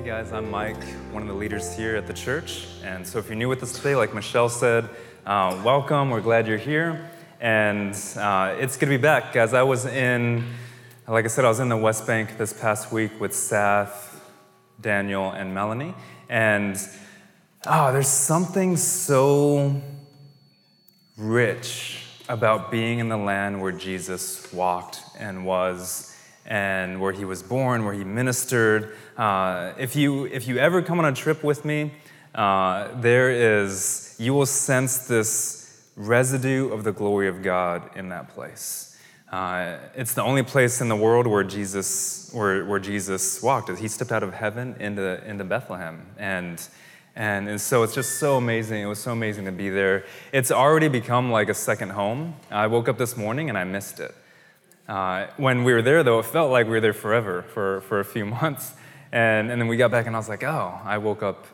Hey guys, I'm Mike, one of the leaders here at the church. And so if you're new with us today, like Michelle said, uh, welcome. We're glad you're here. And uh, it's good to be back, guys. I was in, like I said, I was in the West Bank this past week with Seth, Daniel, and Melanie. And oh, there's something so rich about being in the land where Jesus walked and was and where he was born, where he ministered. Uh, if, you, if you ever come on a trip with me, uh, there is, you will sense this residue of the glory of God in that place. Uh, it's the only place in the world where Jesus, where, where Jesus walked. He stepped out of heaven into, into Bethlehem. And, and, and so it's just so amazing. It was so amazing to be there. It's already become like a second home. I woke up this morning and I missed it. Uh, when we were there, though, it felt like we were there forever for, for a few months. And, and then we got back, and I was like, oh, I woke up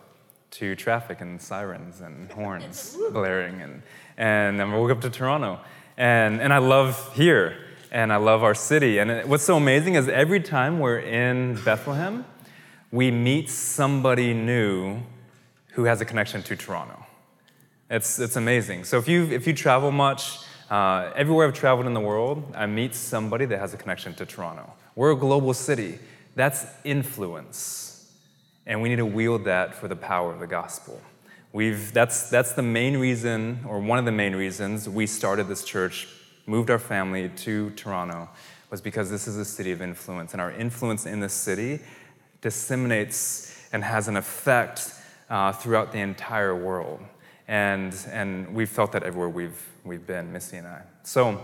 to traffic and sirens and horns blaring. And, and then I woke up to Toronto. And, and I love here, and I love our city. And it, what's so amazing is every time we're in Bethlehem, we meet somebody new who has a connection to Toronto. It's, it's amazing. So if you, if you travel much, uh, everywhere I've traveled in the world, I meet somebody that has a connection to Toronto. We're a global city. That's influence. And we need to wield that for the power of the gospel. We've, that's, that's the main reason, or one of the main reasons, we started this church, moved our family to Toronto, was because this is a city of influence. And our influence in this city disseminates and has an effect uh, throughout the entire world. And, and we've felt that everywhere we've, we've been, Missy and I. So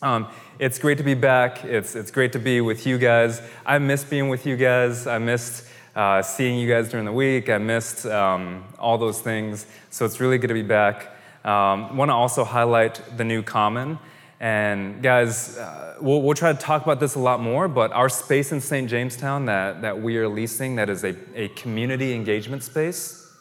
um, it's great to be back. It's, it's great to be with you guys. I missed being with you guys. I missed uh, seeing you guys during the week. I missed um, all those things. So it's really good to be back. Um, Want to also highlight the new Common. And guys, uh, we'll, we'll, try to talk about this a lot more, but our space in St. Jamestown that, that we are leasing, that is a, a community engagement space.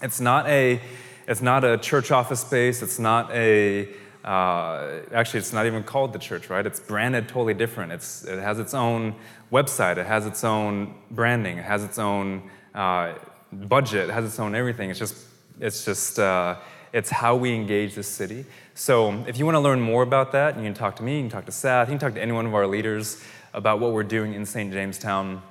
It's not a it's not a church office space. It's not a, uh, actually, it's not even called the church, right? It's branded totally different. It's, it has its own website, it has its own branding, it has its own uh, budget, it has its own everything. It's just, it's just, uh, it's how we engage the city. So if you want to learn more about that, you can talk to me, you can talk to Seth, you can talk to any one of our leaders about what we're doing in St. Jamestown.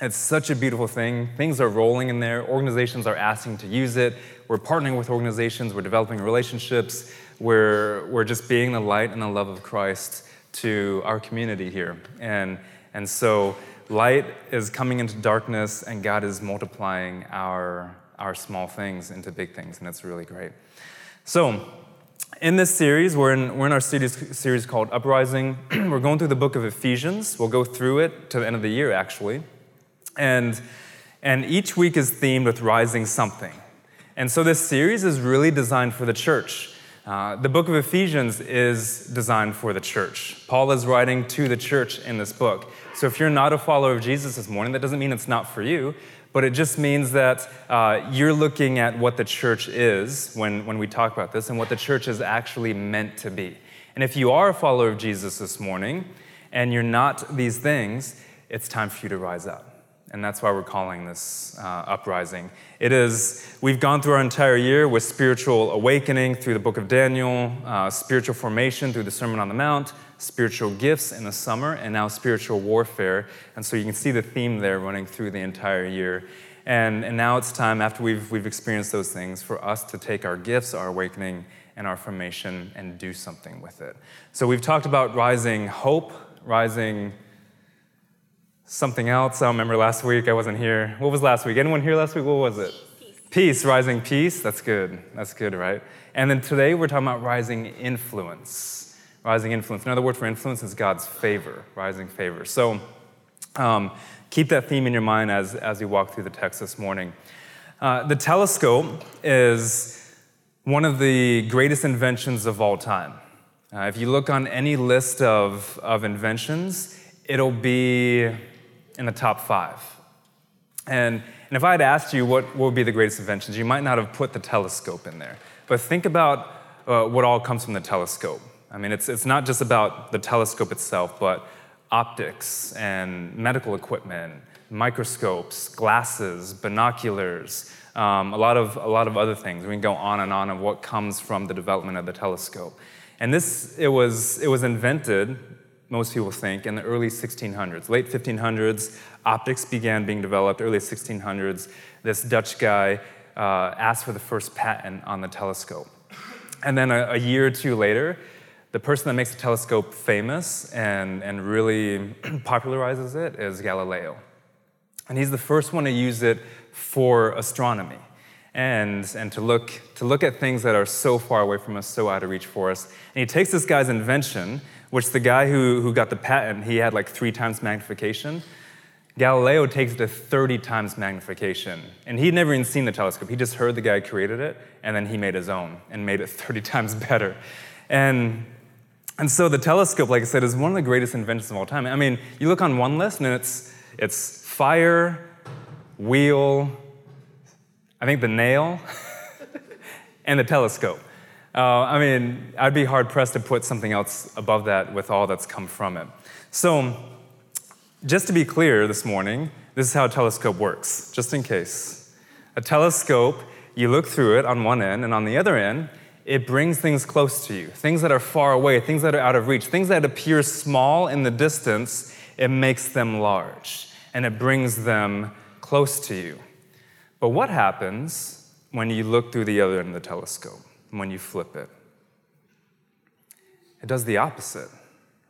It's such a beautiful thing. Things are rolling in there. Organizations are asking to use it. We're partnering with organizations. We're developing relationships. We're, we're just being the light and the love of Christ to our community here. And, and so light is coming into darkness, and God is multiplying our, our small things into big things, and it's really great. So, in this series, we're in, we're in our series, series called Uprising. we're going through the book of Ephesians. We'll go through it to the end of the year, actually. And, and each week is themed with rising something. And so this series is really designed for the church. Uh, the book of Ephesians is designed for the church. Paul is writing to the church in this book. So if you're not a follower of Jesus this morning, that doesn't mean it's not for you, but it just means that uh, you're looking at what the church is when, when we talk about this and what the church is actually meant to be. And if you are a follower of Jesus this morning and you're not these things, it's time for you to rise up and that's why we're calling this uh, uprising. It is, we've gone through our entire year with spiritual awakening through the book of Daniel, uh, spiritual formation through the Sermon on the Mount, spiritual gifts in the summer, and now spiritual warfare. And so you can see the theme there running through the entire year. And, and now it's time, after we've, we've experienced those things, for us to take our gifts, our awakening, and our formation and do something with it. So we've talked about rising hope, rising something else. I remember last week. I wasn't here. What was last week? Anyone here last week? What was it? Peace. peace. rising peace. That's good. That's good, right? And then today we're talking about rising influence. Rising influence. Another word for influence is God's favor, rising favor. So Um, keep that theme in your mind as, as we walk through the text this morning. Uh, the telescope is one of the greatest inventions of all time. Uh, if you look on any list of, of inventions, it'll be in the top five. And, and if I had asked you what, what would be the greatest inventions, you might not have put the telescope in there. But think about uh, what all comes from the telescope. I mean, it's, it's not just about the telescope itself, but optics and medical equipment, microscopes, glasses, binoculars, um, a, lot of, a lot of other things. We can go on and on of what comes from the development of the telescope. And this, it was, it was invented, most people think, in the early 1600s, late 1500s. Optics began being developed, early 1600s. This Dutch guy uh, asked for the first patent on the telescope. And then a, a year or two later, the person that makes the telescope famous and, and really popularizes it is Galileo. And he's the first one to use it for astronomy and, and to, look, to look at things that are so far away from us, so out of reach for us. And he takes this guy's invention, which the guy who, who got the patent, he had like three times magnification. Galileo takes it to 30 times magnification. And he'd never even seen the telescope. He just heard the guy created it, and then he made his own and made it 30 times better. And and so the telescope, like I said, is one of the greatest inventions of all time. I mean, you look on one list and it's, it's fire, wheel, I think the nail, and the telescope. Uh, I mean, I'd be hard pressed to put something else above that with all that's come from it. So, just to be clear this morning, this is how a telescope works, just in case. A telescope, you look through it on one end, and on the other end, it brings things close to you, things that are far away, things that are out of reach, things that appear small in the distance, it makes them large and it brings them close to you. But what happens when you look through the other end of the telescope, when you flip it? It does the opposite,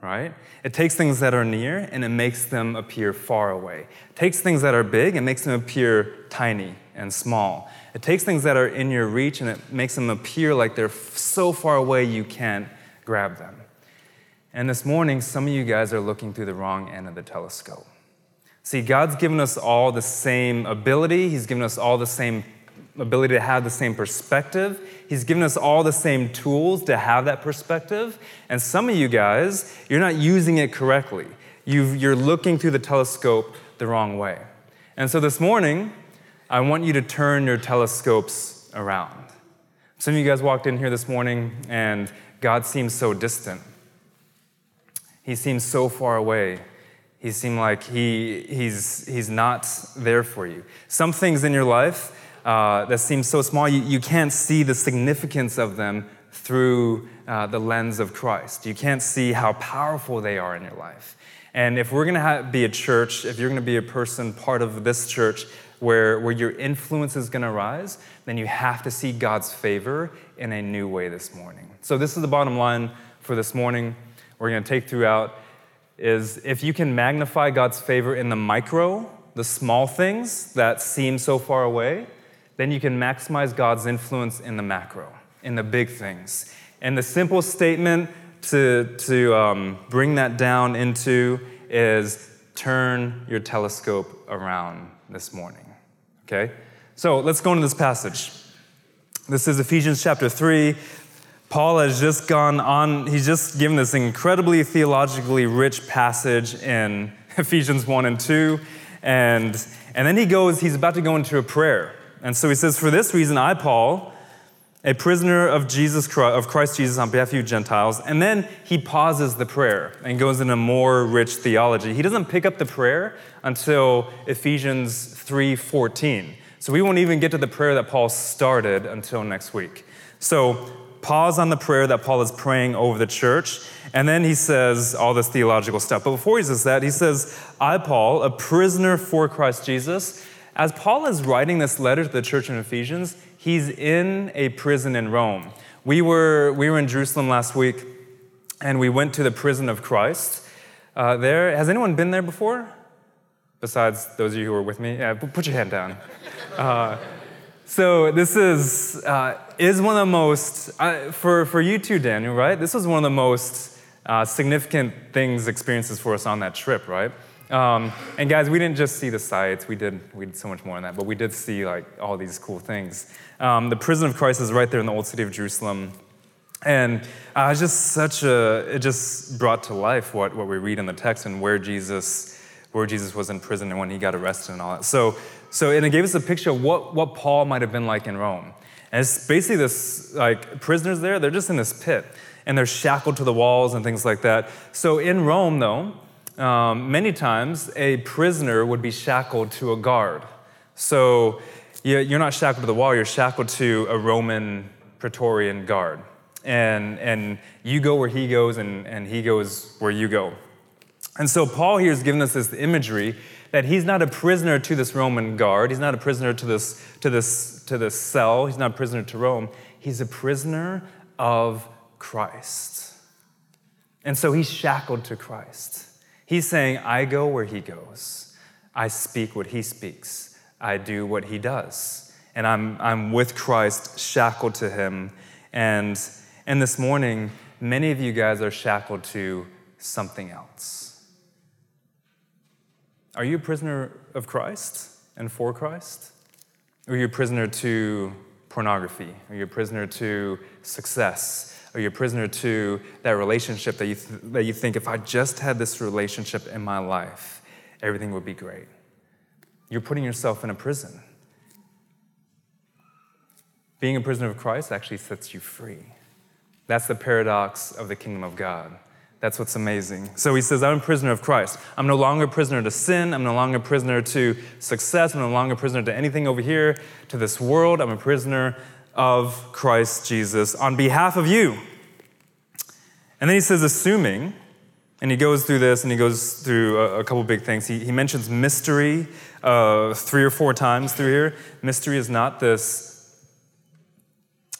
right? It takes things that are near and it makes them appear far away. It takes things that are big and makes them appear tiny and small. It takes things that are in your reach and it makes them appear like they're so far away you can't grab them. And this morning, some of you guys are looking through the wrong end of the telescope. See, God's given us all the same ability, He's given us all the same ability to have the same perspective. He's given us all the same tools to have that perspective. And some of you guys, you're not using it correctly. you are looking through the telescope the wrong way. And so this morning, I want you to turn your telescopes around. Some of you guys walked in here this morning and God seems so distant. He seems so far away. He seemed like he, he's, he's not there for you. Some things in your life uh, that seem so small, you, you can't see the significance of them through uh, the lens of Christ. You can't see how powerful they are in your life. And if we're going to be a church, if you're going to be a person part of this church where, where your influence is going to rise, then you have to see God's favor in a new way this morning. So this is the bottom line for this morning. We're going to take throughout is if you can magnify God's favor in the micro, the small things that seem so far away, then you can maximize God's influence in the macro, in the big things. And the simple statement to, to um, bring that down into is turn your telescope around this morning. Okay? So let's go into this passage. This is Ephesians chapter 3. Paul has just gone on, he's just given this incredibly theologically rich passage in Ephesians 1 and 2. And, and then he goes, he's about to go into a prayer. And so he says, For this reason, I, Paul, a prisoner of Jesus Christ, of Christ Jesus on behalf of you Gentiles. And then he pauses the prayer and goes into more rich theology. He doesn't pick up the prayer until Ephesians 3:14. So we won't even get to the prayer that Paul started until next week. So pause on the prayer that Paul is praying over the church, and then he says all this theological stuff. But before he says that, he says, I, Paul, a prisoner for Christ Jesus. As Paul is writing this letter to the church in Ephesians, he's in a prison in Rome. We were, we were in Jerusalem last week, and we went to the prison of Christ. Uh, there, has anyone been there before? besides those of you who are with me? Yeah, put your hand down. Uh, so this is uh, is one of the most uh, for for you too, Daniel. Right? This was one of the most uh, significant things experiences for us on that trip. Right? Um, and guys, we didn't just see the sights. We did, we did so much more than that, but we did see like all these cool things. Um, the prison of Christ is right there in the old city of Jerusalem. And uh, it's just such a, it just brought to life what, what we read in the text and where Jesus, where Jesus was in prison and when he got arrested and all that. So, so and it gave us a picture of what, what Paul might have been like in Rome. And it's basically this, like, prisoners there, they're just in this pit and they're shackled to the walls and things like that. So in Rome, though, um, many times a prisoner would be shackled to a guard. So you're not shackled to the wall, you're shackled to a Roman Praetorian guard. And, and you go where he goes, and, and he goes where you go. And so Paul here is giving us this imagery that he's not a prisoner to this Roman guard, he's not a prisoner to this, to this, to this cell, he's not a prisoner to Rome, he's a prisoner of Christ. And so he's shackled to Christ. He's saying, I go where he goes, I speak what he speaks, I do what he does. And I'm, I'm with Christ, shackled to him. And, and this morning, many of you guys are shackled to something else. Are you a prisoner of Christ and for Christ? Or are you a prisoner to pornography? Are you a prisoner to success? Or you're a prisoner to that relationship that you, th- that you think if I just had this relationship in my life, everything would be great. You're putting yourself in a prison. Being a prisoner of Christ actually sets you free. That's the paradox of the kingdom of God. That's what's amazing. So he says, I'm a prisoner of Christ. I'm no longer a prisoner to sin. I'm no longer a prisoner to success. I'm no longer a prisoner to anything over here, to this world. I'm a prisoner of Christ Jesus on behalf of you. And then he says, assuming, and he goes through this and he goes through a, a couple big things. He, he mentions mystery uh, three or four times through here. Mystery is not this,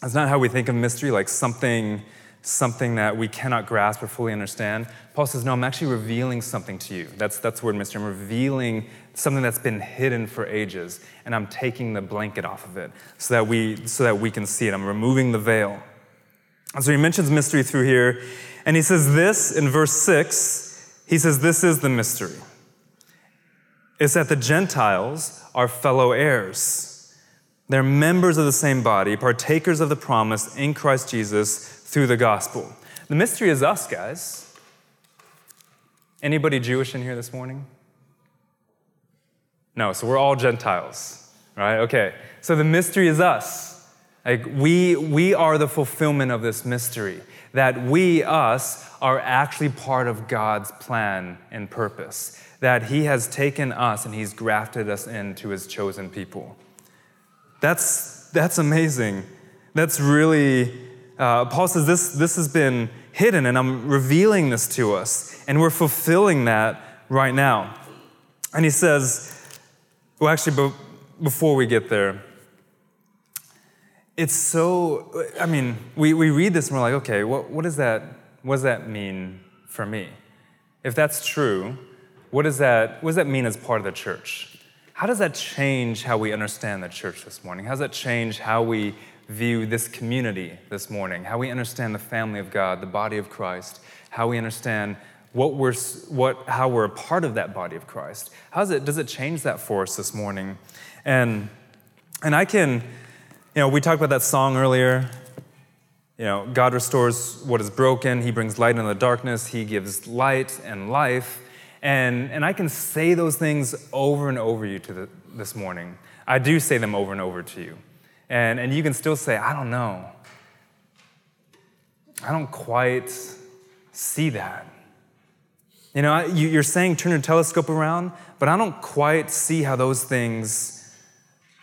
it's not how we think of mystery, like something something that we cannot grasp or fully understand. Paul says, No, I'm actually revealing something to you. That's, that's the word mystery. I'm revealing something that's been hidden for ages, and I'm taking the blanket off of it so that we, so that we can see it. I'm removing the veil. And so he mentions mystery through here, and he says this in verse 6. He says, This is the mystery. It's that the Gentiles are fellow heirs. They're members of the same body, partakers of the promise in Christ Jesus through the gospel. The mystery is us, guys. Anybody Jewish in here this morning? No, so we're all Gentiles, right? Okay. So the mystery is us. Like we we are the fulfillment of this mystery. That we us are actually part of God's plan and purpose. That he has taken us and he's grafted us into his chosen people. That's that's amazing. That's really uh, Paul says this, this has been hidden, and I'm revealing this to us, and we're fulfilling that right now. And he says, well, actually, before we get there, it's so, I mean, we, we read this and we're like, okay, what, what, does that, what does that mean for me? If that's true, what does, that, what does that mean as part of the church? How does that change how we understand the church this morning? How does that change how we view this community this morning, how we understand the family of God, the body of Christ, how we understand what we're, what, how we're a part of that body of Christ. How does it, does it change that for us this morning? And, and I can, you know, we talked about that song earlier. You know, God restores what is broken, He brings light in the darkness, He gives light and life. And, and I can say those things over and over you to the, this morning. I do say them over and over to you. And, and you can still say, I don't know. I don't quite see that. You know, you're saying turn your telescope around, but I don't quite see how those things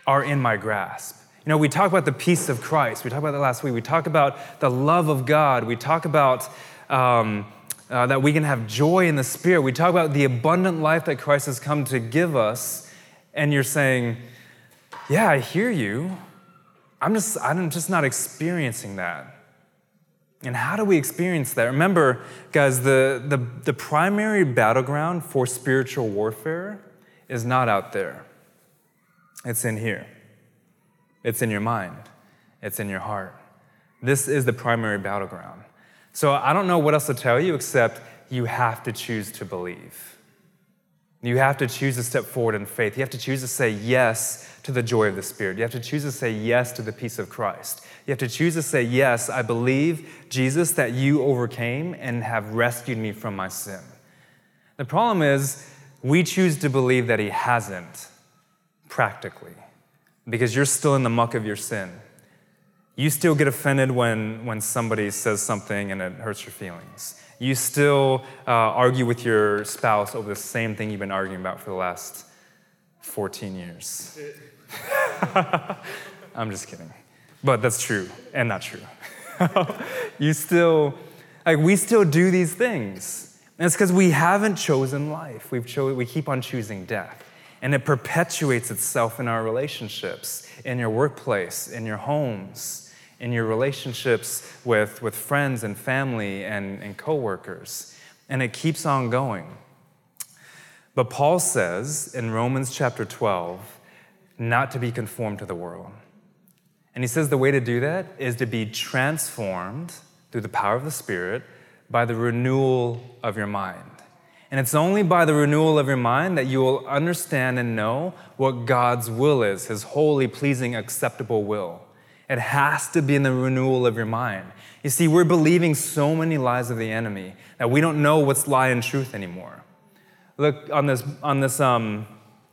are in my grasp. You know, we talk about the peace of Christ. We talked about that last week. We talk about the love of God. We talk about um, uh, that we can have joy in the Spirit. We talk about the abundant life that Christ has come to give us. And you're saying, Yeah, I hear you. I'm just, I'm just not experiencing that. And how do we experience that? Remember, guys, the, the, the primary battleground for spiritual warfare is not out there, it's in here. It's in your mind, it's in your heart. This is the primary battleground. So I don't know what else to tell you except you have to choose to believe. You have to choose to step forward in faith. You have to choose to say yes to the joy of the Spirit. You have to choose to say yes to the peace of Christ. You have to choose to say, Yes, I believe, Jesus, that you overcame and have rescued me from my sin. The problem is, we choose to believe that He hasn't, practically, because you're still in the muck of your sin. You still get offended when, when somebody says something and it hurts your feelings. You still uh, argue with your spouse over the same thing you've been arguing about for the last 14 years. I'm just kidding. But that's true and not true. you still, like, we still do these things. And it's because we haven't chosen life. We've cho- we keep on choosing death. And it perpetuates itself in our relationships, in your workplace, in your homes, in your relationships with, with friends and family and, and coworkers. And it keeps on going. But Paul says in Romans chapter 12, not to be conformed to the world. And he says the way to do that is to be transformed through the power of the Spirit by the renewal of your mind. And it's only by the renewal of your mind that you will understand and know what God's will is, his holy, pleasing, acceptable will. It has to be in the renewal of your mind. You see, we're believing so many lies of the enemy that we don't know what's lie and truth anymore. Look on this, on this um,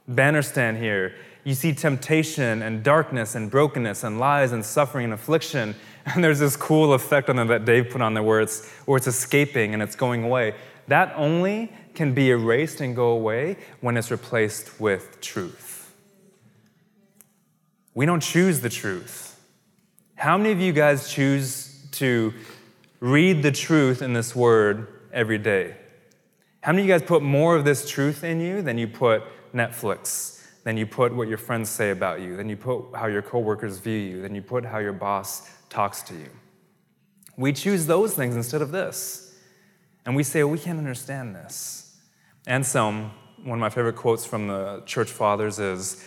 banner stand here you see temptation and darkness and brokenness and lies and suffering and affliction. And there's this cool effect on it that Dave put on there where it's, where it's escaping and it's going away. That only can be erased and go away when it's replaced with truth. We don't choose the truth. How many of you guys choose to read the truth in this word every day? How many of you guys put more of this truth in you than you put Netflix than you put what your friends say about you. than you put how your coworkers view you. than you put how your boss talks to you. We choose those things instead of this. And we say, well, we can't understand this. Anselm, one of my favorite quotes from the church fathers is,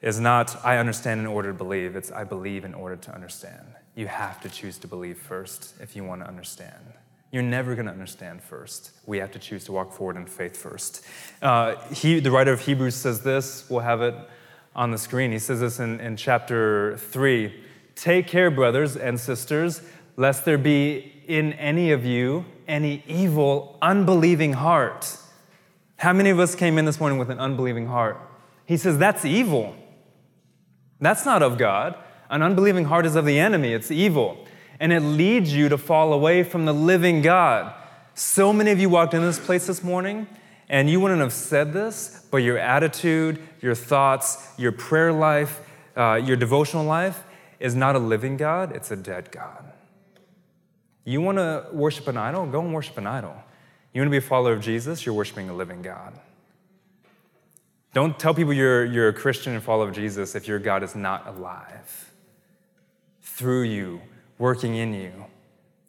is not, I understand in order to believe, it's, I believe in order to understand. You have to choose to believe first if you want to understand. You're never going to understand first. We have to choose to walk forward in faith first. Uh, he, the writer of Hebrews says this, we'll have it on the screen. He says this in, in chapter 3 Take care, brothers and sisters, lest there be in any of you any evil, unbelieving heart. How many of us came in this morning with an unbelieving heart? He says, That's evil. That's not of God. An unbelieving heart is of the enemy, it's evil and it leads you to fall away from the living God. So many of you walked in this place this morning and you wouldn't have said this, but your attitude, your thoughts, your prayer life, uh, your devotional life is not a living God, it's a dead God. You want to worship an idol? Go and worship an idol. You want to be a follower of Jesus? You're worshiping a living God. Don't tell people you're, you're a Christian and follow Jesus if your God is not alive. Through you, working in you,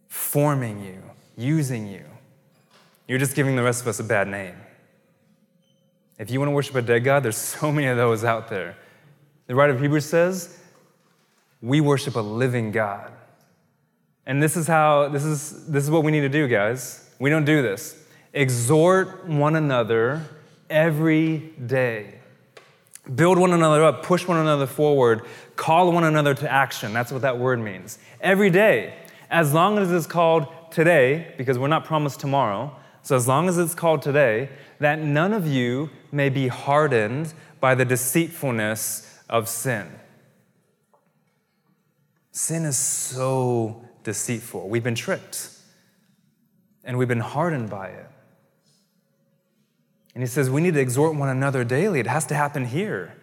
forming you, using you. You're just giving the rest of us a bad name. If you want to worship a dead God, there's so many of those out there. The writer of Hebrews says, we worship a living God. And this is how, this is, this is what we need to do, guys. We don't do this. Exhort one another every day. Build one another up, push one another forward, call one another to action. That's what that word means. Every day, as long as it's called today, because we're not promised tomorrow, so as long as it's called today, that none of you may be hardened by the deceitfulness of sin. Sin is so deceitful. We've been tricked and we've been hardened by it. And he says, we need to exhort one another daily. It has to happen here.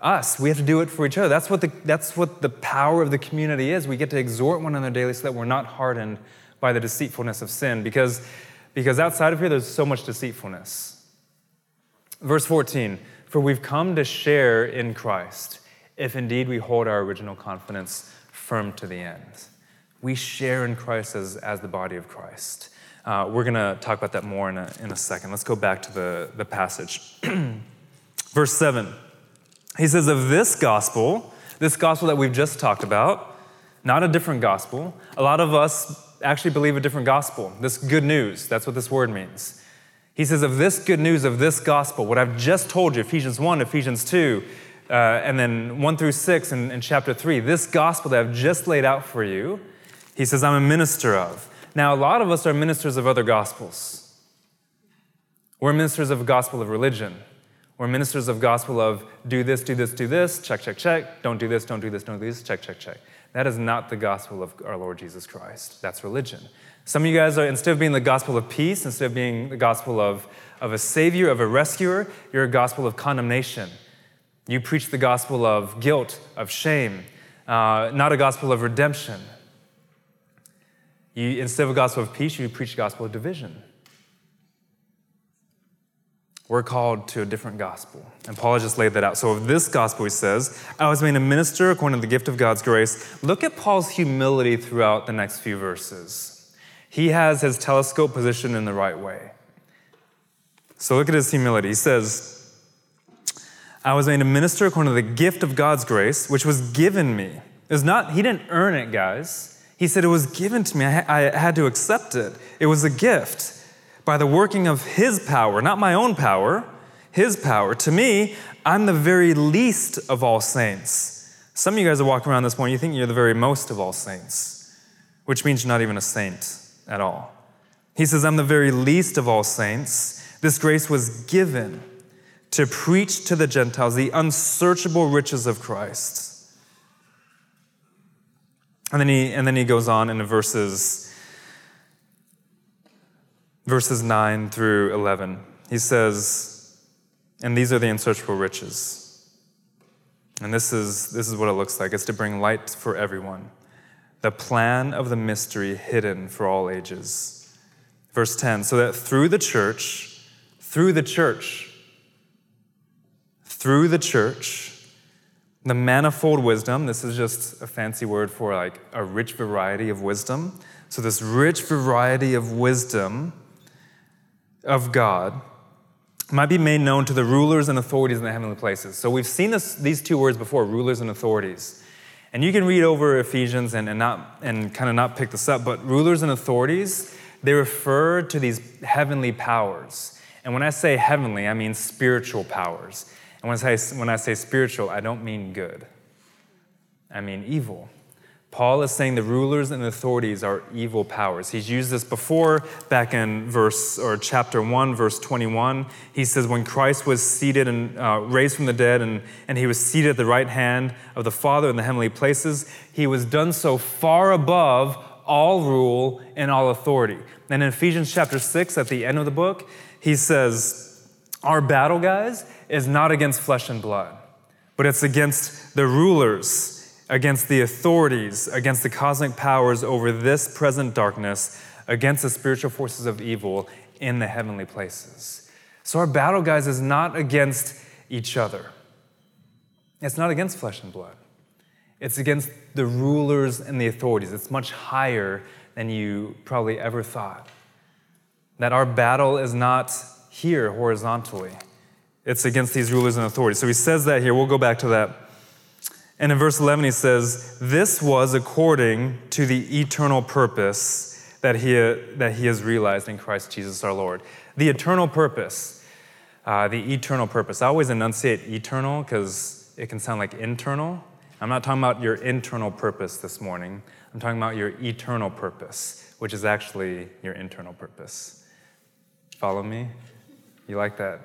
Us, we have to do it for each other. That's what the, that's what the power of the community is. We get to exhort one another daily so that we're not hardened by the deceitfulness of sin because, because outside of here, there's so much deceitfulness. Verse 14 For we've come to share in Christ, if indeed we hold our original confidence firm to the end. We share in Christ as, as the body of Christ. Uh, we're going to talk about that more in a, in a second. Let's go back to the, the passage. Verse 7. He says, Of this gospel, this gospel that we've just talked about, not a different gospel. A lot of us actually believe a different gospel. This good news, that's what this word means. He says, of this good news, of this gospel, what I've just told you, Ephesians 1, Ephesians 2, uh, and then 1 through 6 in, chapter 3, this gospel that I've just laid out for you, he says, I'm a minister of. Now, a lot of us are ministers of other gospels. We're ministers of gospel of religion. We're ministers of gospel of do this, do this, do this, check, check, check. Don't do this, don't do this, don't do this, check, check, check. That is not the gospel of our Lord Jesus Christ. That's religion. Some of you guys are, instead of being the gospel of peace, instead of being the gospel of, of a savior, of a rescuer, you're a gospel of condemnation. You preach the gospel of guilt, of shame, uh, not a gospel of redemption. You, instead of a gospel of peace, you preach a gospel of division. We're called to a different gospel. And Paul just laid that out. So, of this gospel, he says, I was made a minister according to the gift of God's grace. Look at Paul's humility throughout the next few verses. He has his telescope positioned in the right way. So, look at his humility. He says, I was made a minister according to the gift of God's grace, which was given me. It was not, he didn't earn it, guys. He said it was given to me. I, I had to accept it. It was a gift by the working of His power, not my own power, His power. To me, I'm the very least of all saints. Some of you guys are walking around this morning, you think you're the very most of all saints, which means you're not even a saint at all. He says, I'm the very least of all saints. This grace was given to preach to the Gentiles the unsearchable riches of Christ. And then he, and then he goes on in verses verses 9 through 11. He says, And these are the unsearchable riches. And this is, this is what it looks like it's to bring light for everyone, the plan of the mystery hidden for all ages. Verse 10 so that through the church, through the church, through the church, the manifold wisdom, this is just a fancy word for like a rich variety of wisdom. So, this rich variety of wisdom of God might be made known to the rulers and authorities in the heavenly places. So we've seen this, these two words before rulers and authorities. And you can read over Ephesians and, and, not, and kind of not pick this up, but rulers and authorities, they refer to these heavenly powers. And when I say heavenly, I mean spiritual powers. And when I say, when I say spiritual, I don't mean good, I mean evil. Paul is saying the rulers and authorities are evil powers. He's used this before back in verse or chapter 1, verse 21. He says, When Christ was seated and uh, raised from the dead, and, and he was seated at the right hand of the Father in the heavenly places, he was done so far above all rule and all authority. And in Ephesians chapter 6, at the end of the book, he says, Our battle, guys, is not against flesh and blood, but it's against the rulers against the authorities, against the cosmic powers over this present darkness, against the spiritual forces of evil in the heavenly places. So, our battle, guys, is not against each other. It's not against flesh and blood. It's against the rulers and the authorities. It's much higher than you probably ever thought. That our battle is not here horizontally, it's against these rulers and authorities. So he says that here. We'll go back to that and in verse 11, he says, This was according to the eternal purpose that he, that he has realized in Christ Jesus our Lord. The eternal purpose. Uh, the eternal purpose. I always enunciate eternal because it can sound like internal. I'm not talking about your internal purpose this morning. I'm talking about your eternal purpose, which is actually your internal purpose. Follow me? You like that?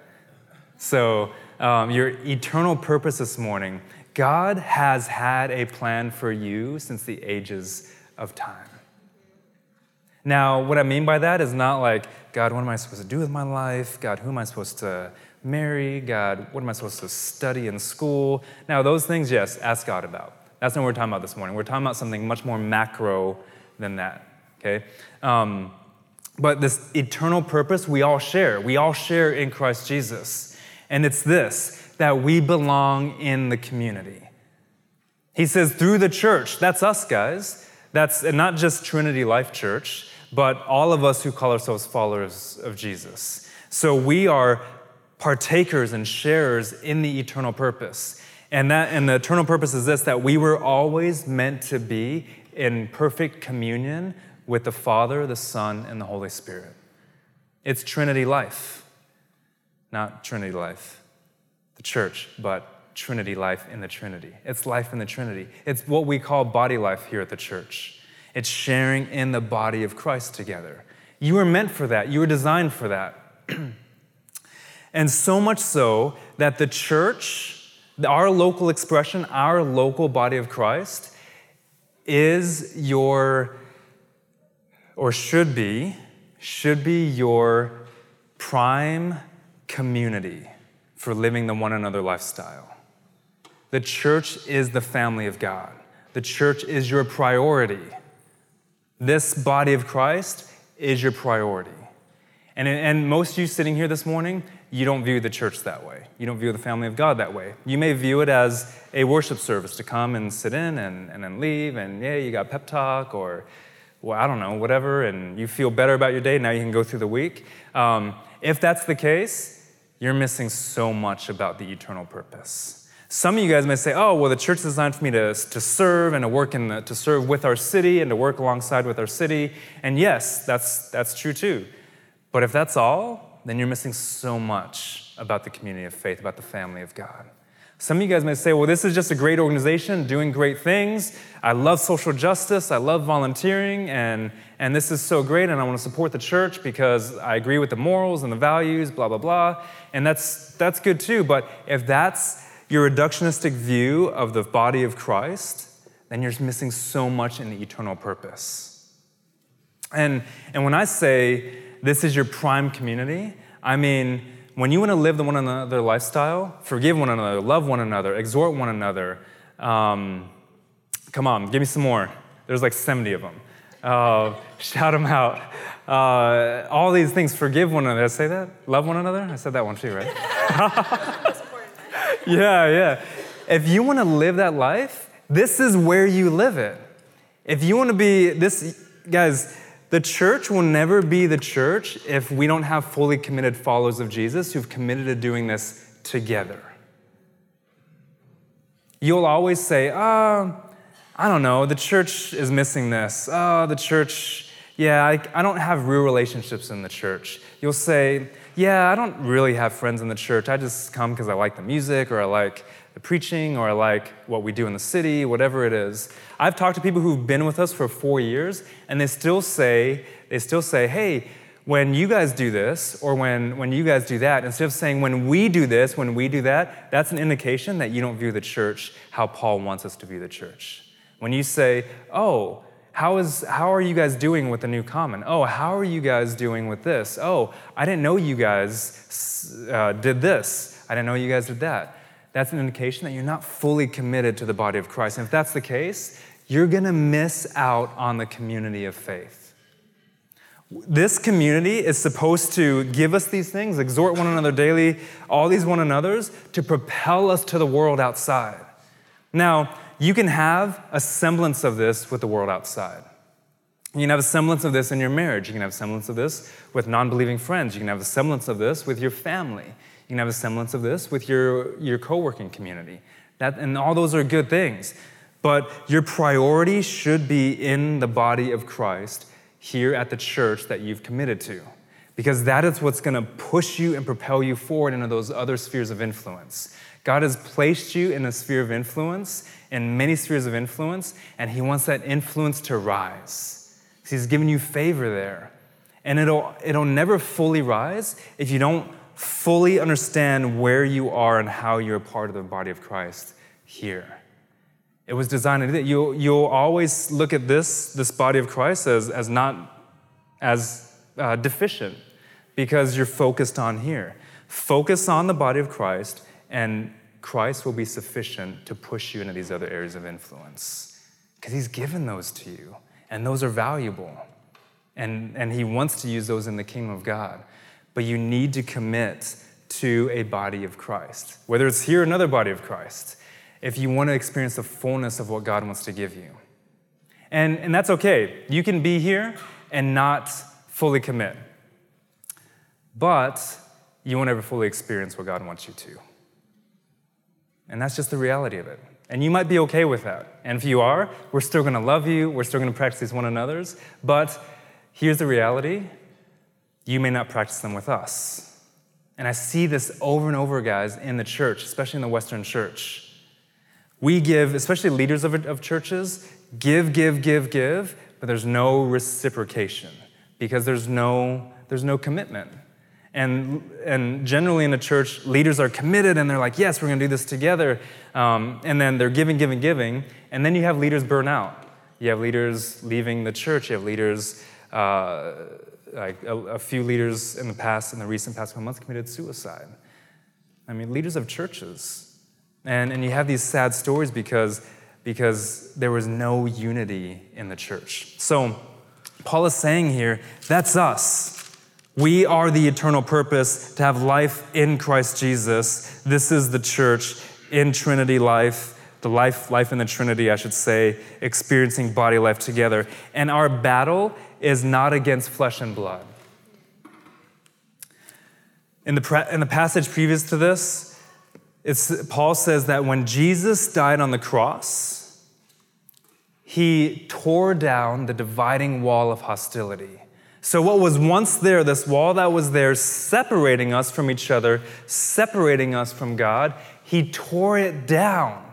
So, um, your eternal purpose this morning God has had a plan for you since the ages of time. Now, what I mean by that is not like, God, what am I supposed to do with my life? God, who am I supposed to marry? God, what am I supposed to study in school? Now, those things, yes, ask God about. That's not what we're talking about this morning. We're talking about something much more macro than that, okay? Um, but this eternal purpose we all share. We all share in Christ Jesus. And it's this that we belong in the community. He says, through the church, that's us, guys. That's not just Trinity Life Church, but all of us who call ourselves followers of Jesus. So we are partakers and sharers in the eternal purpose. And, that, and the eternal purpose is this that we were always meant to be in perfect communion with the Father, the Son, and the Holy Spirit. It's Trinity life. not Trinity life, the church, but Trinity life in the Trinity. It's life in the Trinity. It's what we call body life here at the church. It's sharing in the body of Christ together. You were meant for that, you were designed for that. and so much so that the church, our local expression, our local body of Christ, is your, or should be, should be your prime community for living the one another lifestyle. The church is the family of God. The church is your priority. This body of Christ is your priority. And, and most of you sitting here this morning, you don't view the church that way. You don't view the family of God that way. You may view it as a worship service to come and sit in and, and then leave, and yeah, you got pep talk or, well, I don't know, whatever, and you feel better about your day. Now you can go through the week. Um, if that's the case, you're missing so much about the eternal purpose. Some of you guys may say, oh, well, the church is designed for me to, to serve and to work in the, to serve with our city and to work alongside with our city. And yes, that's, that's true too. But if that's all, then you're missing so much about the community of faith, about the family of God. Some of you guys may say, well, this is just a great organization doing great things. I love social justice. I love volunteering. And, and this is so great. And I want to support the church because I agree with the morals and the values, blah, blah, blah. And that's, that's good too. But if that's your reductionistic view of the body of Christ, then you're missing so much in the eternal purpose. And, and when I say this is your prime community, I mean, when you want to live the one another lifestyle, forgive one another, love one another, exhort one another, um, come on, give me some more. There's like 70 of them. Uh, shout them out. Uh, all these things, forgive one another. Did I say that? Love one another? I said that one too, right? yeah, yeah. If you want to live that life, this is where you live it. If you want to be this, guys, the church will never be the church if we don't have fully committed followers of Jesus who've committed to doing this together. You'll always say, oh, I don't know, the church is missing this. Oh, the church, yeah, I, I don't have real relationships in the church. You'll say, yeah, I don't really have friends in the church. I just come because I like the music or I like the preaching or I like what we do in the city, whatever it is. I've talked to people who've been with us for four years and they still say, they still say, hey, when you guys do this or when, when you guys do that, instead of saying when we do this, when we do that, that's an indication that you don't view the church how Paul wants us to view the church. When you say, oh, how, is, how are you guys doing with the new common? Oh, how are you guys doing with this? Oh, I didn't know you guys uh, did this. I didn't know you guys did that. That's an indication that you're not fully committed to the body of Christ. And if that's the case, you're going to miss out on the community of faith. This community is supposed to give us these things, exhort one another daily, all these one another's, to propel us to the world outside. Now, you can have a semblance of this with the world outside. You can have a semblance of this in your marriage. You can have a semblance of this with non believing friends. You can have a semblance of this with your family. You can have a semblance of this with your, your co working community. That, and all those are good things. But your priority should be in the body of Christ here at the church that you've committed to. Because that is what's going to push you and propel you forward into those other spheres of influence. God has placed you in a sphere of influence, in many spheres of influence, and He wants that influence to rise. He's given you favor there. And it'll, it'll never fully rise if you don't fully understand where you are and how you're a part of the body of Christ here. It was designed that. You'll, you'll always look at this, this body of Christ as, as not as uh, deficient because you're focused on here. Focus on the body of Christ and Christ will be sufficient to push you into these other areas of influence because He's given those to you, and those are valuable. And, and He wants to use those in the kingdom of God. But you need to commit to a body of Christ, whether it's here or another body of Christ, if you want to experience the fullness of what God wants to give you. And, and that's okay. You can be here and not fully commit. But you won't ever fully experience what God wants you to. And that's just the reality of it. And you might be okay with that. And if you are, we're still to love you. We're still to practice one another's. But here's the reality you may not practice them with us. And I see this over and over, guys, in the church, especially in the Western church. We give, especially leaders of, of churches, give, give, give, give, but there's no reciprocation because there's no, there's no commitment. And, and generally in the church, leaders are committed and they're like, yes, we're going to do this together. Um, and then they're giving, giving, giving. And then you have leaders burn out. You have leaders leaving the church. You have leaders, uh, like a, a, few leaders in the past, in the recent past couple months, committed suicide. I mean, leaders of churches. And, and you have these sad stories because, because there was no unity in the church. So, Paul is saying here that's us. We are the eternal purpose to have life in Christ Jesus. This is the church in Trinity life, the life, life in the Trinity, I should say, experiencing body life together. And our battle is not against flesh and blood. In the, in the passage previous to this, it's, Paul says that when Jesus died on the cross, he tore down the dividing wall of hostility. So, what was once there, this wall that was there separating us from each other, separating us from God, He tore it down.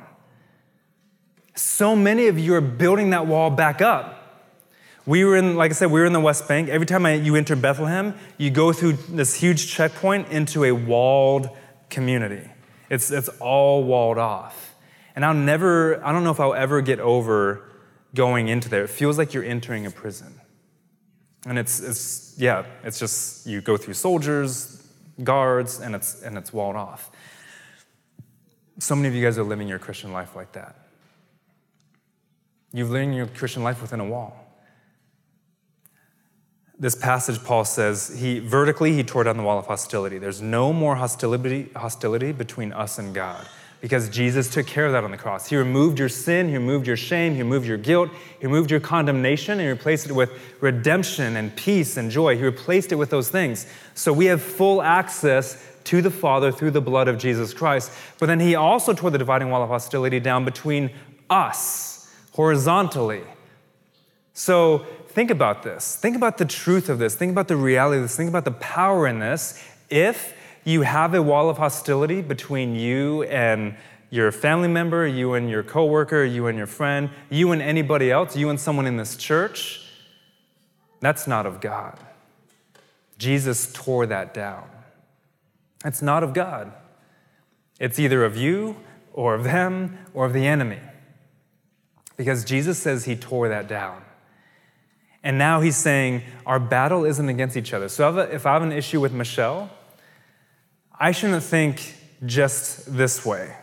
So many of you are building that wall back up. We were in, like I said, we were in the West Bank. Every time I, you enter Bethlehem, you go through this huge checkpoint into a walled community. It's, it's all walled off. And I'll never, I don't know if I'll ever get over going into there. It feels like you're entering a prison. And it's, it's, yeah, it's just you go through soldiers, guards, and it's, and it's walled off. So many of you guys are living your Christian life like that. You're living your Christian life within a wall. This passage, Paul says, he vertically he tore down the wall of hostility. There's no more hostility, hostility between us and God because Jesus took care of that on the cross. He removed your sin, He removed your shame, He removed your guilt, He removed your condemnation, and He replaced it with redemption and peace and joy. He replaced it with those things. So we have full access to the Father through the blood of Jesus Christ. But then He also tore the dividing wall of hostility down between us horizontally. So think about this. Think about the truth of this. Think about the reality of this. Think about the power in this. If you have a wall of hostility between you and your family member, you and your coworker, you and your friend, you and anybody else, you and someone in this church, that's not of God. Jesus tore that down. It's not of God. It's either of you or of them or of the enemy. Because Jesus says he tore that down. And now he's saying our battle isn't against each other. So if I have an issue with Michelle, I shouldn't think just this way.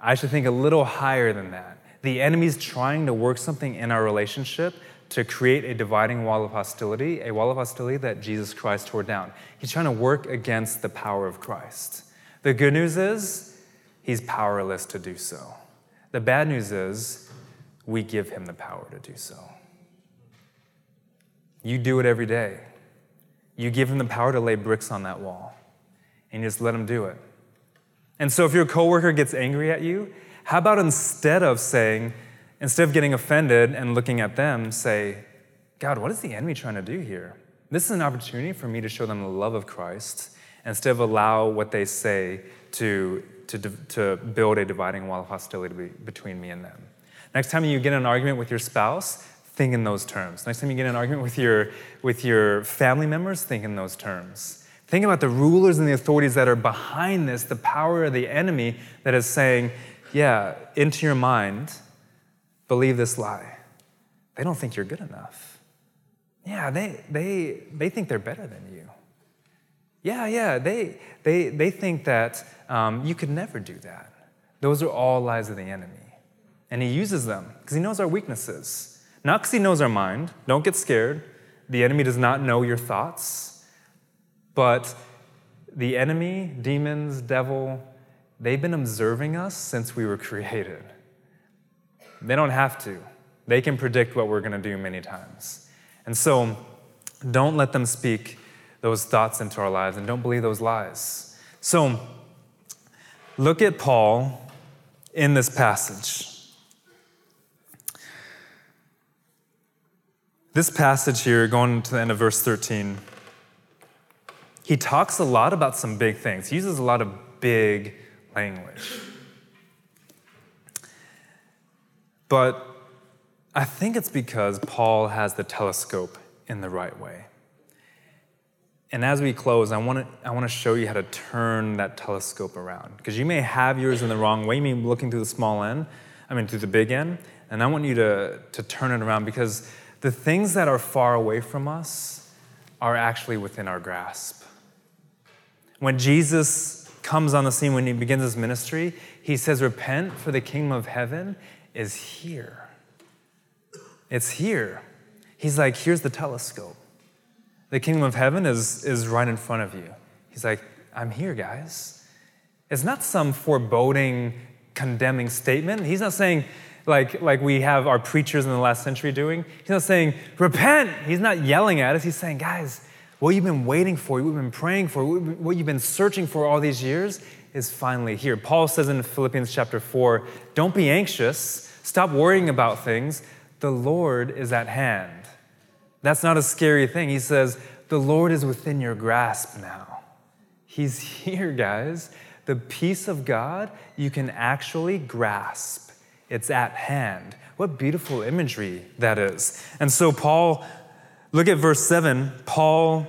I should think a little higher than that. The enemy's trying to work something in our relationship to create a dividing wall of hostility, a wall of hostility that Jesus Christ tore down. He's trying to work against the power of Christ. The good news is, he's powerless to do so. The bad news is, we give him the power to do so. You do it every day. You give him the power to lay bricks on that wall and you just let them do it. And so if your coworker gets angry at you, how about instead of saying, instead of getting offended and looking at them, say, God, what is the enemy trying to do here? This is an opportunity for me to show them the love of Christ instead of allow what they say to, to, to build a dividing wall of hostility between me and them. Next time you get in an argument with your spouse, think in those terms. Next time you get in an argument with your, with your family members, think in those terms. Think about the rulers and the authorities that are behind this, the power of the enemy that is saying, yeah, into your mind, believe this lie. They don't think you're good enough. Yeah, they, they, they think they're better than you. Yeah, yeah, they, they, they think that um, you could never do that. Those are all lies of the enemy. And he uses them because he knows our weaknesses. Not because he knows our mind. Don't get scared. The enemy does not know your thoughts. But the enemy, demons, devil, they've been observing us since we were created. They don't have to. They can predict what we're going to do many times. And so, don't let them speak those thoughts into our lives and don't believe those lies. So, look at Paul in this passage. This passage here, going to the end of verse 13, he talks a lot about some big things. He uses a lot of big language. But I think it's because Paul has the telescope in the right way. And as we close, I want to I want to show you how to turn that telescope around because you may have yours in the wrong way. You may be looking through the small end, I mean through the big end, and I want you to to turn it around because the things that are far away from us are actually within our grasp. When Jesus comes on the scene when he begins his ministry, he says, "Repent, for the kingdom of heaven is here." It's here. He's like, "Here's the telescope." The kingdom of heaven is, is right in front of you. He's like, I'm here, guys. It's not some foreboding, condemning statement. He's not saying, like, like we have our preachers in the last century doing. He's not saying, repent. He's not yelling at us. He's saying, guys, what you've been waiting for, what you've been praying for, what you've been searching for all these years is finally here. Paul says in Philippians chapter 4 don't be anxious, stop worrying about things. The Lord is at hand. That's not a scary thing. He says, The Lord is within your grasp now. He's here, guys. The peace of God you can actually grasp, it's at hand. What beautiful imagery that is. And so, Paul, look at verse 7. Paul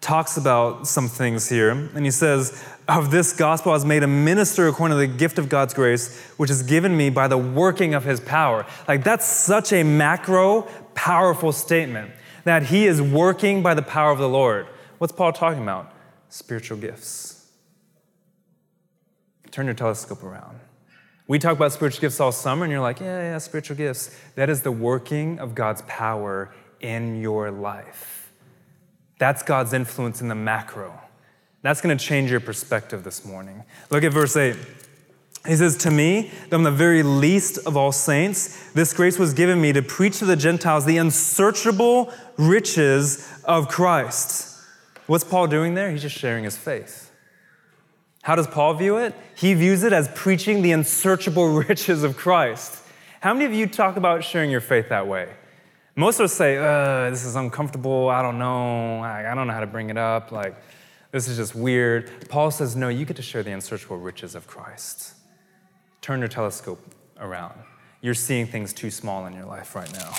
talks about some things here, and he says, Of this gospel I was made a minister according to the gift of God's grace, which is given me by the working of his power. Like, that's such a macro, powerful statement that he is working by the power of the Lord. What's Paul talking about? Spiritual gifts. Turn your telescope around. We talk about spiritual gifts all summer, and you're like, yeah, yeah, spiritual gifts. That is the working of God's power in your life. That's God's influence in the macro. That's going to change your perspective this morning. Look at verse 8. He says, To me, I'm the very least of all saints, this grace was given me to preach to the Gentiles the unsearchable riches of Christ. What's Paul doing there? He's just sharing his faith. How does Paul view it? He views it as preaching the unsearchable riches of Christ. How many of you talk about sharing your faith that way? Most of us say, uh, this is uncomfortable, I don't know, I don't know how to bring it up, like, this is just weird. Paul says, no, you get to share the unsearchable riches of Christ. Turn your telescope around. You're seeing things too small in your life right now.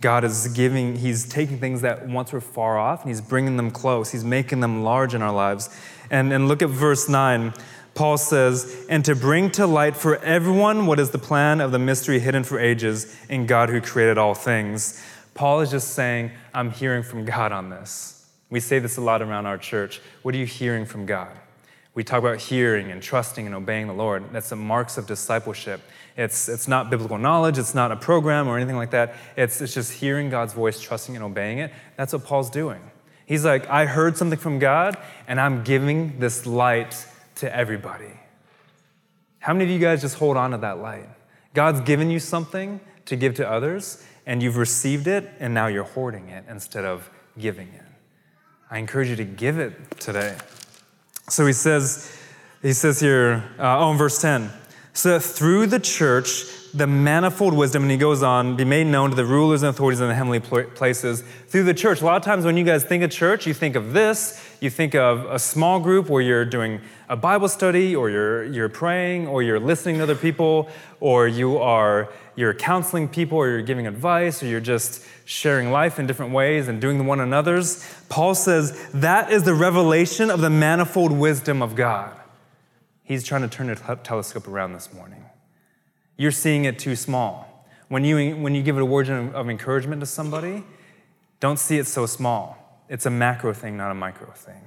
God is giving, He's taking things that once were far off and He's bringing them close. He's making them large in our lives. And, and look at verse 9. Paul says, and to bring to light for everyone what is the plan of the mystery hidden for ages in God who created all things. Paul is just saying, I'm hearing from God on this. We say this a lot around our church. What are you hearing from God? We talk about hearing and trusting and obeying the Lord. That's the marks of discipleship. It's, it's not biblical knowledge, it's not a program or anything like that. It's, it's just hearing God's voice, trusting and obeying it. That's what Paul's doing. He's like, I heard something from God, and I'm giving this light to everybody. How many of you guys just hold on to that light? God's given you something to give to others, and you've received it, and now you're hoarding it instead of giving it. I encourage you to give it today. So he says, he says here, uh, oh, in verse 10, so that through the church, the manifold wisdom, and he goes on, be made known to the rulers and authorities in the heavenly places through the church. A lot of times when you guys think of church, you think of this. You think of a small group where you're doing a Bible study, or you're, you're praying, or you're listening to other people, or you are you're counseling people, or you're giving advice, or you're just sharing life in different ways and doing the one another's. Paul says that is the revelation of the manifold wisdom of God. He's trying to turn the telescope around this morning. You're seeing it too small. When you, when you give it a word of encouragement to somebody, don't see it so small. It's a macro thing, not a micro thing.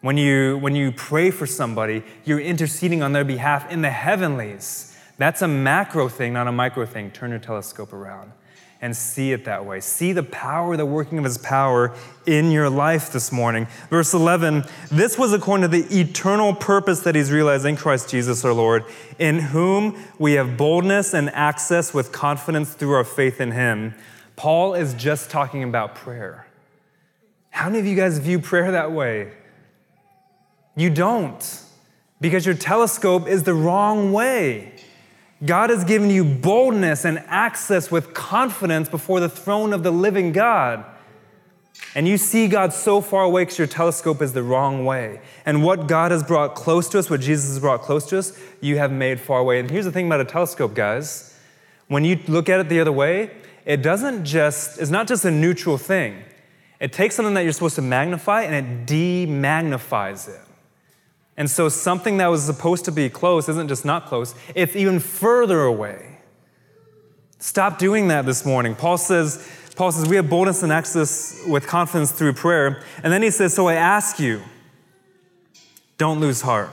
When you, when you pray for somebody, you're interceding on their behalf in the heavenlies. That's a macro thing, not a micro thing. Turn your telescope around and see it that way. See the power, the working of his power in your life this morning. Verse 11 this was according to the eternal purpose that he's realized in Christ Jesus our Lord, in whom we have boldness and access with confidence through our faith in him. Paul is just talking about prayer. How many of you guys view prayer that way? You don't, because your telescope is the wrong way. God has given you boldness and access with confidence before the throne of the living God. and you see God so far away because your telescope is the wrong way. And what God has brought close to us, what Jesus has brought close to us, you have made far away. And here's the thing about a telescope, guys. When you look at it the other way, it doesn't just, it's not just a neutral thing. It takes something that you're supposed to magnify and it demagnifies it. And so something that was supposed to be close isn't just not close, it's even further away. Stop doing that this morning. Paul says, Paul says, we have boldness and access with confidence through prayer. And then he says, So I ask you, don't lose heart.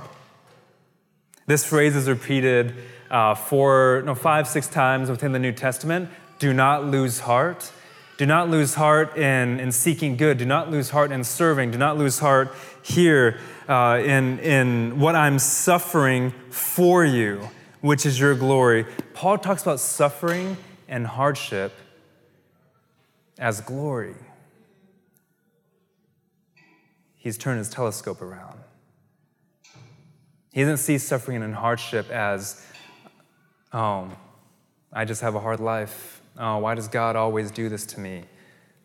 This phrase is repeated uh, four, no, five, six times within the New Testament. Do not lose heart. Do not lose heart in, in seeking good. Do not lose heart in serving. Do not lose heart here uh, in, in what I'm suffering for you, which is your glory. Paul talks about suffering and hardship as glory. He's turned his telescope around. He doesn't see suffering and hardship as, oh, I just have a hard life. Oh, why does God always do this to me?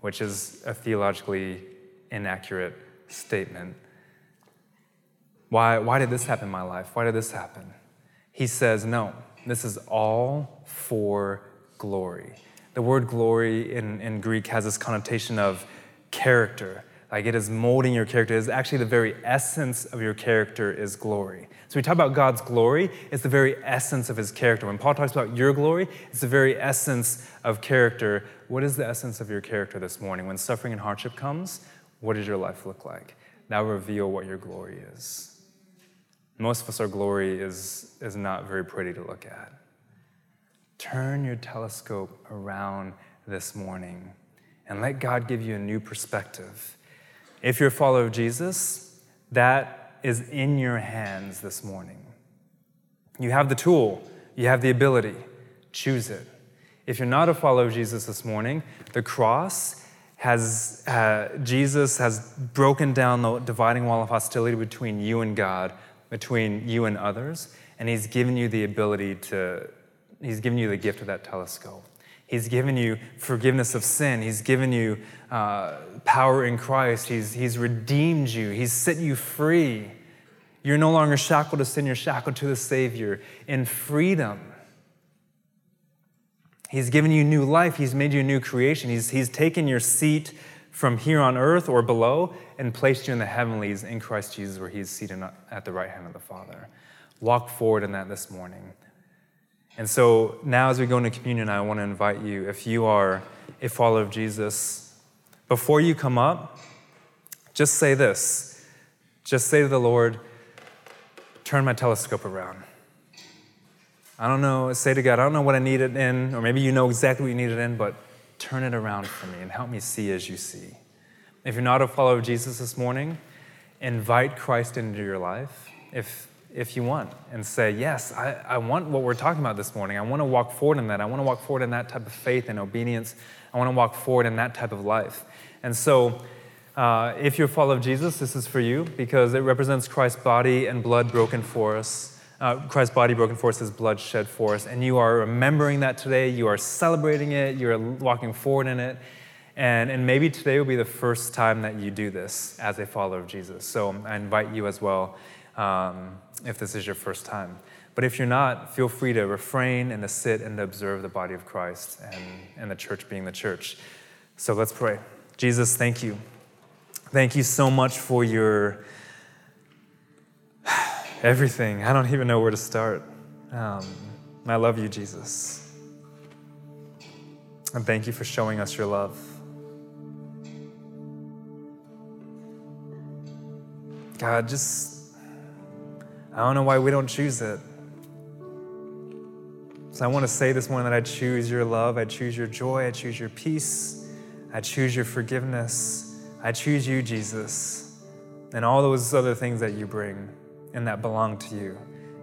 Which is a theologically inaccurate statement. Why, why did this happen in my life? Why did this happen? He says, no, this is all for glory. The word glory in, in Greek has this connotation of character. Like it is molding your character. It is actually the very essence of your character is glory. So we talk about God's glory, it's the very essence of his character. When Paul talks about your glory, it's the very essence of character. What is the essence of your character this morning? When suffering and hardship comes, what does your life look like? That will reveal what your glory is. Most of us, our glory is, is not very pretty to look at. Turn your telescope around this morning and let God give you a new perspective. If you're a follower of Jesus, that is in your hands this morning. You have the tool, you have the ability. Choose it. If you're not a follower of Jesus this morning, the cross has, uh, Jesus has broken down the dividing wall of hostility between you and God, between you and others, and He's given you the ability to He's given you the gift of that telescope. He's given you forgiveness of sin. He's given you uh, power in Christ. He's, he's redeemed you. He's set you free. You're no longer shackled to sin, you're shackled to the Savior in freedom. He's given you new life. He's made you a new creation. He's, he's taken your seat from here on earth or below and placed you in the heavenlies in Christ Jesus, where He's seated at the right hand of the Father. Walk forward in that this morning. And so now, as we go into communion, I want to invite you, if you are a follower of Jesus, before you come up, just say this. Just say to the Lord, turn my telescope around. I don't know, say to God, I don't know what I need it in, or maybe you know exactly what you need it in, but turn it around for me and help me see as you see. If you're not a follower of Jesus this morning, invite Christ into your life. If if you want and say, Yes, I, I want what we're talking about this morning. I want to walk forward in that. I want to walk forward in that type of faith and obedience. I want to walk forward in that type of life. And so, uh, if you're a follower of Jesus, this is for you because it represents Christ's body and blood broken for us. Uh, Christ's body broken for us, his blood shed for us. And you are remembering that today. You are celebrating it. You're walking forward in it. And, and maybe today will be the first time that you do this as a follower of Jesus. So I invite you as well um, if this is your first time. But if you're not, feel free to refrain and to sit and to observe the body of Christ and, and the church being the church. So let's pray. Jesus, thank you. Thank you so much for your everything. I don't even know where to start. Um, I love you, Jesus. And thank you for showing us your love. God, just I don't know why we don't choose it. So I want to say this morning that I choose your love, I choose your joy, I choose your peace, I choose your forgiveness, I choose you, Jesus, and all those other things that you bring and that belong to you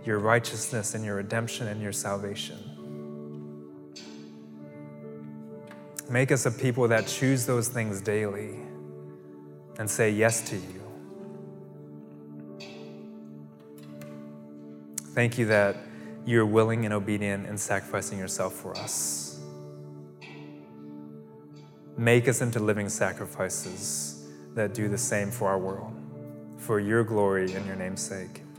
your righteousness and your redemption and your salvation. Make us a people that choose those things daily and say yes to you. Thank you that you're willing and obedient and sacrificing yourself for us. Make us into living sacrifices that do the same for our world. For your glory and your name's sake.